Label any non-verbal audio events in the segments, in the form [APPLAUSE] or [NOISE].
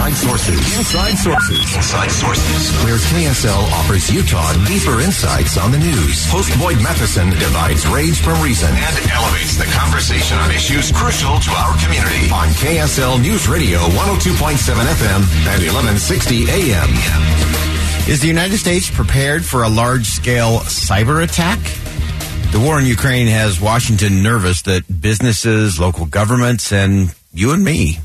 Inside Sources. Inside Sources. Inside Sources. Where KSL offers Utah deeper insights on the news. Host Boyd Matheson divides rage from reason and elevates the conversation on issues crucial to our community. On KSL News Radio 102.7 FM and 1160 AM. Is the United States prepared for a large scale cyber attack? The war in Ukraine has Washington nervous that businesses, local governments, and you and me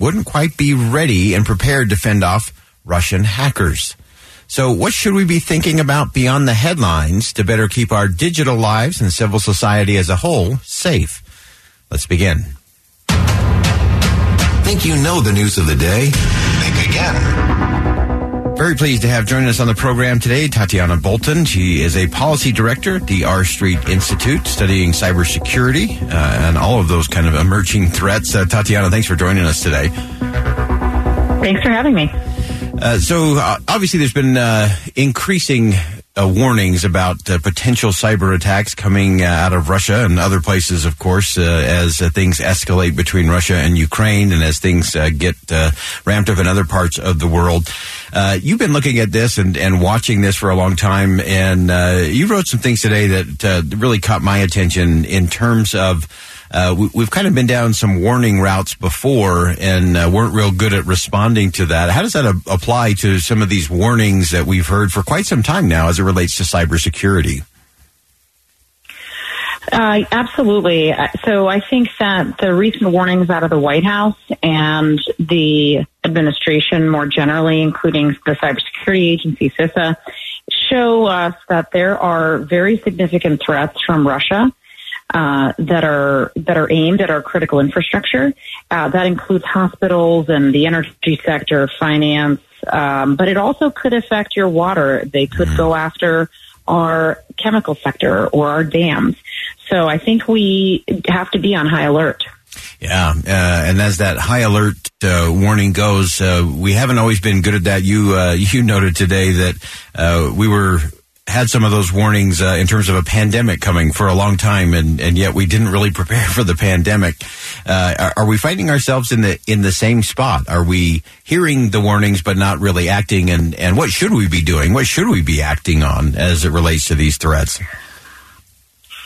wouldn't quite be ready and prepared to fend off Russian hackers. So, what should we be thinking about beyond the headlines to better keep our digital lives and civil society as a whole safe? Let's begin. Think you know the news of the day? Think again. Very pleased to have joining us on the program today Tatiana Bolton. She is a policy director at the R Street Institute studying cybersecurity uh, and all of those kind of emerging threats. Uh, Tatiana, thanks for joining us today. Thanks for having me. Uh, so, uh, obviously, there's been uh, increasing uh, warnings about uh, potential cyber attacks coming uh, out of Russia and other places, of course, uh, as uh, things escalate between Russia and Ukraine and as things uh, get ramped up in other parts of the world. you've been looking at this and, and watching this for a long time, and you wrote some things today that really caught my attention in terms of uh, we, have kind of been down some warning routes before and uh, weren't real good at responding to that. How does that a- apply to some of these warnings that we've heard for quite some time now as it relates to cybersecurity? Uh, absolutely. Uh, so I think that the recent warnings out of the White House and the administration more generally, including the cybersecurity agency CISA, show us that there are very significant threats from Russia uh, that are that are aimed at our critical infrastructure. Uh, that includes hospitals and the energy sector, finance, um, but it also could affect your water. They could mm-hmm. go after our chemical sector or our dams. So I think we have to be on high alert. Yeah, uh, and as that high alert uh, warning goes, uh, we haven't always been good at that. You uh, [LAUGHS] you noted today that uh, we were had some of those warnings uh, in terms of a pandemic coming for a long time, and, and yet we didn't really [LAUGHS] prepare for the pandemic. Uh, are, are, we finding ourselves in the in the same spot? Are we hearing the warnings but not really acting? And and what should we be doing? What should we be acting on as it relates to these threats?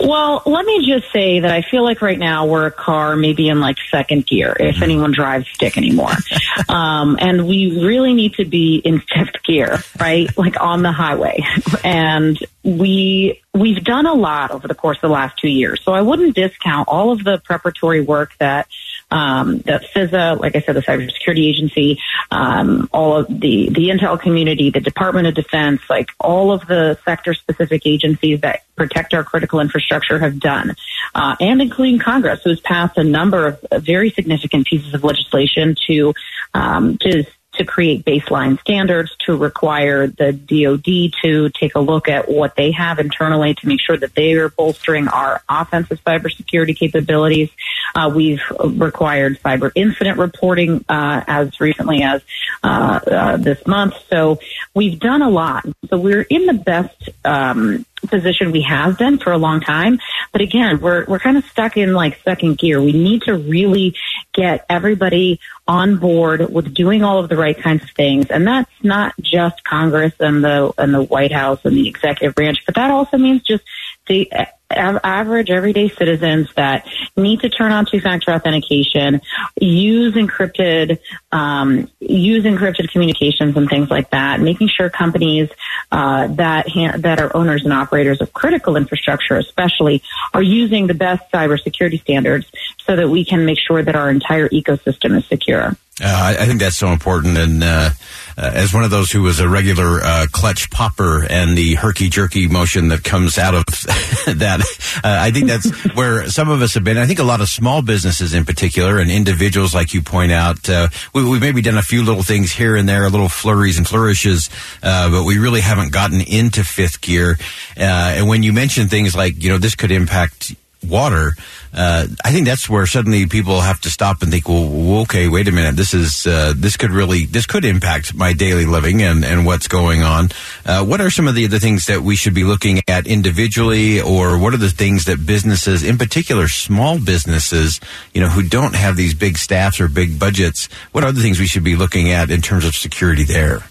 Well, let me just say that I feel like right now we're a car maybe in like second gear, if mm-hmm. anyone drives stick anymore. [LAUGHS] um, and we really need to be in fifth gear, right? Like on the highway. And we, we've done a lot over the course of the last two years. So I wouldn't discount all of the preparatory work that um, the CISA, like I said, the cybersecurity agency, um, all of the, the intel community, the Department of Defense, like all of the sector specific agencies that protect our critical infrastructure have done, uh, and including Congress, who has passed a number of very significant pieces of legislation to, um, to to create baseline standards, to require the DoD to take a look at what they have internally to make sure that they are bolstering our offensive cybersecurity capabilities. Uh, we've required cyber incident reporting uh, as recently as uh, uh this month. So we've done a lot. So we're in the best um, position we have been for a long time. But again, we're we're kind of stuck in like second gear. We need to really get everybody on board with doing all of the right kinds of things. And that's not just Congress and the and the White House and the executive branch, but that also means just the average everyday citizens that need to turn on two-factor authentication, use encrypted um, use encrypted communications and things like that, making sure companies uh, that ha- that are owners and operators of critical infrastructure, especially, are using the best cybersecurity standards so that we can make sure that our entire ecosystem is secure. Uh, I, I think that's so important. And uh, uh, as one of those who was a regular uh, clutch popper and the herky jerky motion that comes out of [LAUGHS] that, uh, I think that's [LAUGHS] where some of us have been. I think a lot of small businesses in particular and individuals, like you point out, uh, we, we've maybe done a few little things here and there, little flurries and flourishes, but we really haven't gotten into fifth gear. and when you mention things like, you know, this could impact water, uh, I think that's where suddenly people have to stop and think, well, okay, wait a minute, this is uh, this could really this could impact my daily living and and what's going on. Uh, what are some of the other things that we should be looking at individually, or what are the things that businesses, in particular small businesses, you know, who don't have these big staffs or big budgets, what are the things we should be looking at in terms of security there?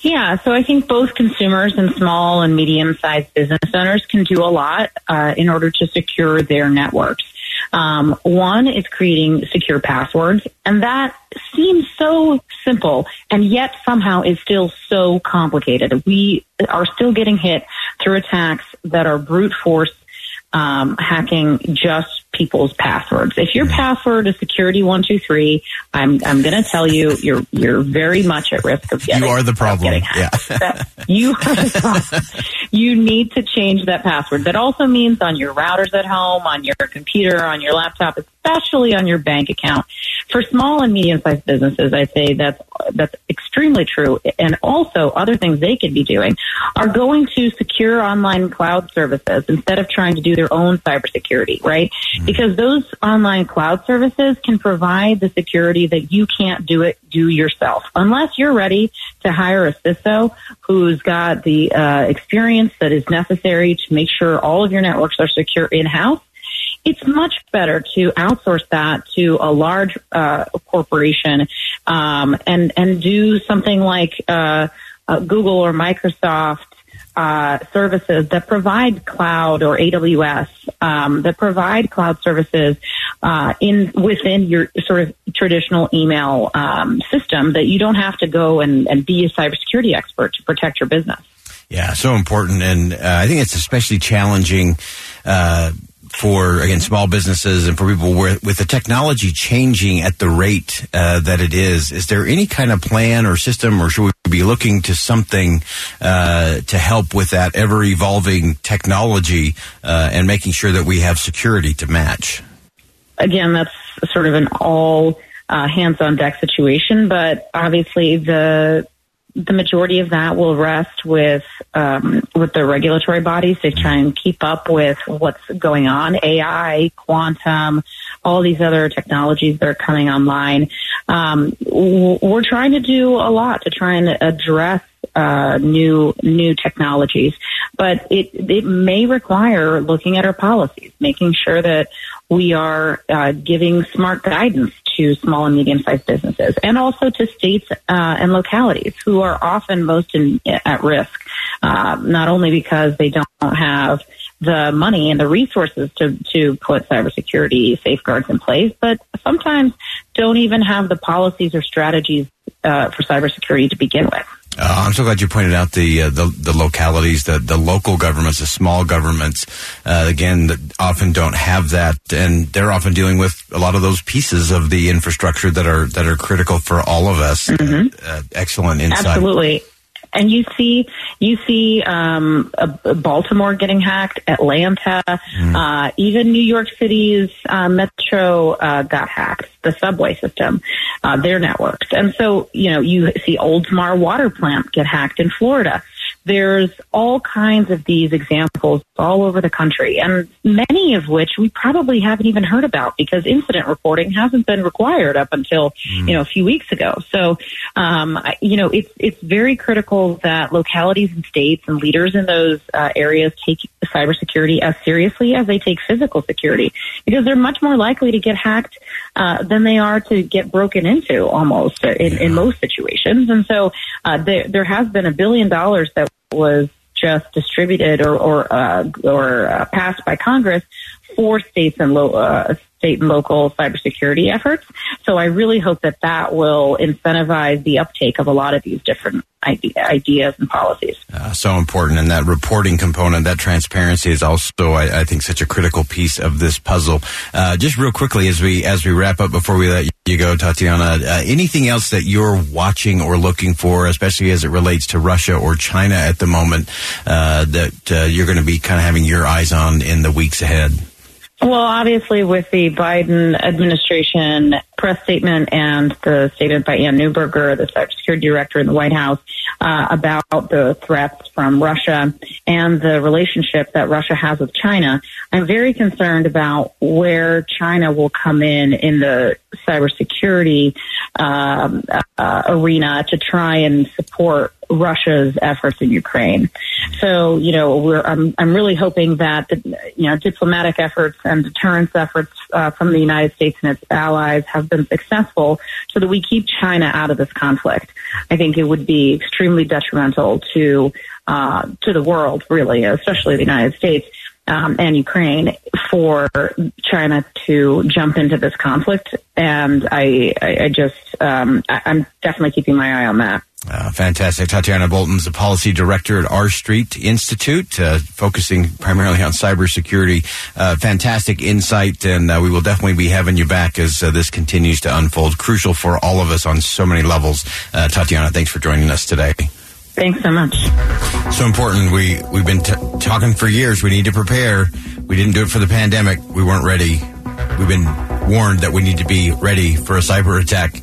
Yeah, so I think both consumers and small and medium sized business owners can do a lot uh, in order to secure their networks. Um, one is creating secure passwords, and that seems so simple, and yet somehow is still so complicated. We are still getting hit through attacks that are brute force um, hacking just people's passwords. If your password is security one two three, I'm I'm going to tell you you're you're very much at risk of getting. You are the problem. Yeah, you are the [LAUGHS] problem. You need to change that password. That also means on your routers at home, on your computer, on your laptop, especially on your bank account. For small and medium sized businesses, I'd say that's that's extremely true. And also, other things they could be doing are going to secure online cloud services instead of trying to do their own cybersecurity, right? Mm-hmm. Because those online cloud services can provide the security that you can't do it do yourself unless you're ready to hire a CISO who's got the uh, experience that is necessary to make sure all of your networks are secure in house it's much better to outsource that to a large uh, corporation um, and and do something like uh, uh, Google or Microsoft uh, services that provide cloud or AWS um, that provide cloud services uh, in within your sort of traditional email um, system that you don't have to go and, and be a cybersecurity expert to protect your business. Yeah, so important, and uh, I think it's especially challenging uh, for again small businesses and for people where, with the technology changing at the rate uh, that it is is there any kind of plan or system or should we be looking to something uh, to help with that ever evolving technology uh, and making sure that we have security to match? Again that's sort of an all uh, hands on deck situation but obviously the the majority of that will rest with um, with the regulatory bodies to try and keep up with what's going on. AI, quantum, all these other technologies that are coming online. Um, we're trying to do a lot to try and address uh, new new technologies, but it it may require looking at our policies, making sure that we are uh, giving smart guidance to small and medium sized businesses and also to states uh, and localities who are often most in, at risk, uh, not only because they don't have the money and the resources to, to put cybersecurity safeguards in place, but sometimes don't even have the policies or strategies uh, for cybersecurity to begin with. Uh, I'm so glad you pointed out the uh, the, the, localities, the, the local governments, the small governments, uh, again, that often don't have that, and they're often dealing with a lot of those pieces of the infrastructure that are that are critical for all of us. Mm-hmm. Uh, excellent insight. Absolutely. And you see, you see um, Baltimore getting hacked, Atlanta, mm. uh, even New York City's uh, metro uh, got hacked. The subway system, uh, their networks, and so you know you see Oldsmar water plant get hacked in Florida. There's all kinds of these examples all over the country, and many of which we probably haven't even heard about because incident reporting hasn't been required up until mm. you know a few weeks ago. So, um, you know, it's it's very critical that localities and states and leaders in those uh, areas take cybersecurity as seriously as they take physical security because they're much more likely to get hacked uh, than they are to get broken into almost in, yeah. in most situations. And so uh, there, there has been a billion dollars that was just distributed or or uh, or uh, passed by Congress for states and uh, state and local cybersecurity efforts. So I really hope that that will incentivize the uptake of a lot of these different ideas and policies. Uh, so important. And that reporting component, that transparency is also, I, I think, such a critical piece of this puzzle. Uh, just real quickly as we, as we wrap up before we let you go, Tatiana, uh, anything else that you're watching or looking for, especially as it relates to Russia or China at the moment, uh, that uh, you're going to be kind of having your eyes on in the weeks ahead? Well, obviously, with the Biden administration press statement and the statement by Anne Neuberger, the cybersecurity director in the White House, uh, about the threats from Russia and the relationship that Russia has with China, I'm very concerned about where China will come in in the cybersecurity um, uh, arena to try and support Russia's efforts in Ukraine. So, you know, I'm, I'm really hoping that, the, you know, diplomatic efforts and deterrence efforts uh, from the United States and its allies have been successful so that we keep China out of this conflict. I think it would be extremely detrimental to, uh, to the world, really, especially the United States. Um, and Ukraine for China to jump into this conflict, and I, I, I just, um, I, I'm definitely keeping my eye on that. Uh, fantastic. Tatiana Bolton's the policy director at R Street Institute, uh, focusing primarily on cybersecurity. Uh, fantastic insight, and uh, we will definitely be having you back as uh, this continues to unfold. Crucial for all of us on so many levels. Uh, Tatiana, thanks for joining us today. Thanks so much. So important. We we've been t- talking for years. We need to prepare. We didn't do it for the pandemic. We weren't ready. We've been warned that we need to be ready for a cyber attack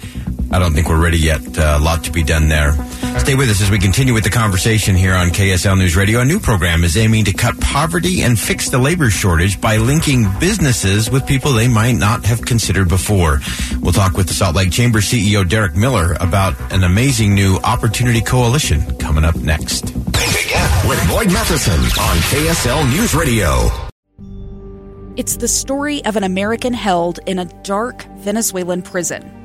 I don't think we're ready yet. Uh, a lot to be done there. Stay with us as we continue with the conversation here on KSL News Radio. A new program is aiming to cut poverty and fix the labor shortage by linking businesses with people they might not have considered before. We'll talk with the Salt Lake Chamber CEO Derek Miller about an amazing new opportunity coalition coming up next. Think again with Boyd Matheson on KSL News Radio. It's the story of an American held in a dark Venezuelan prison.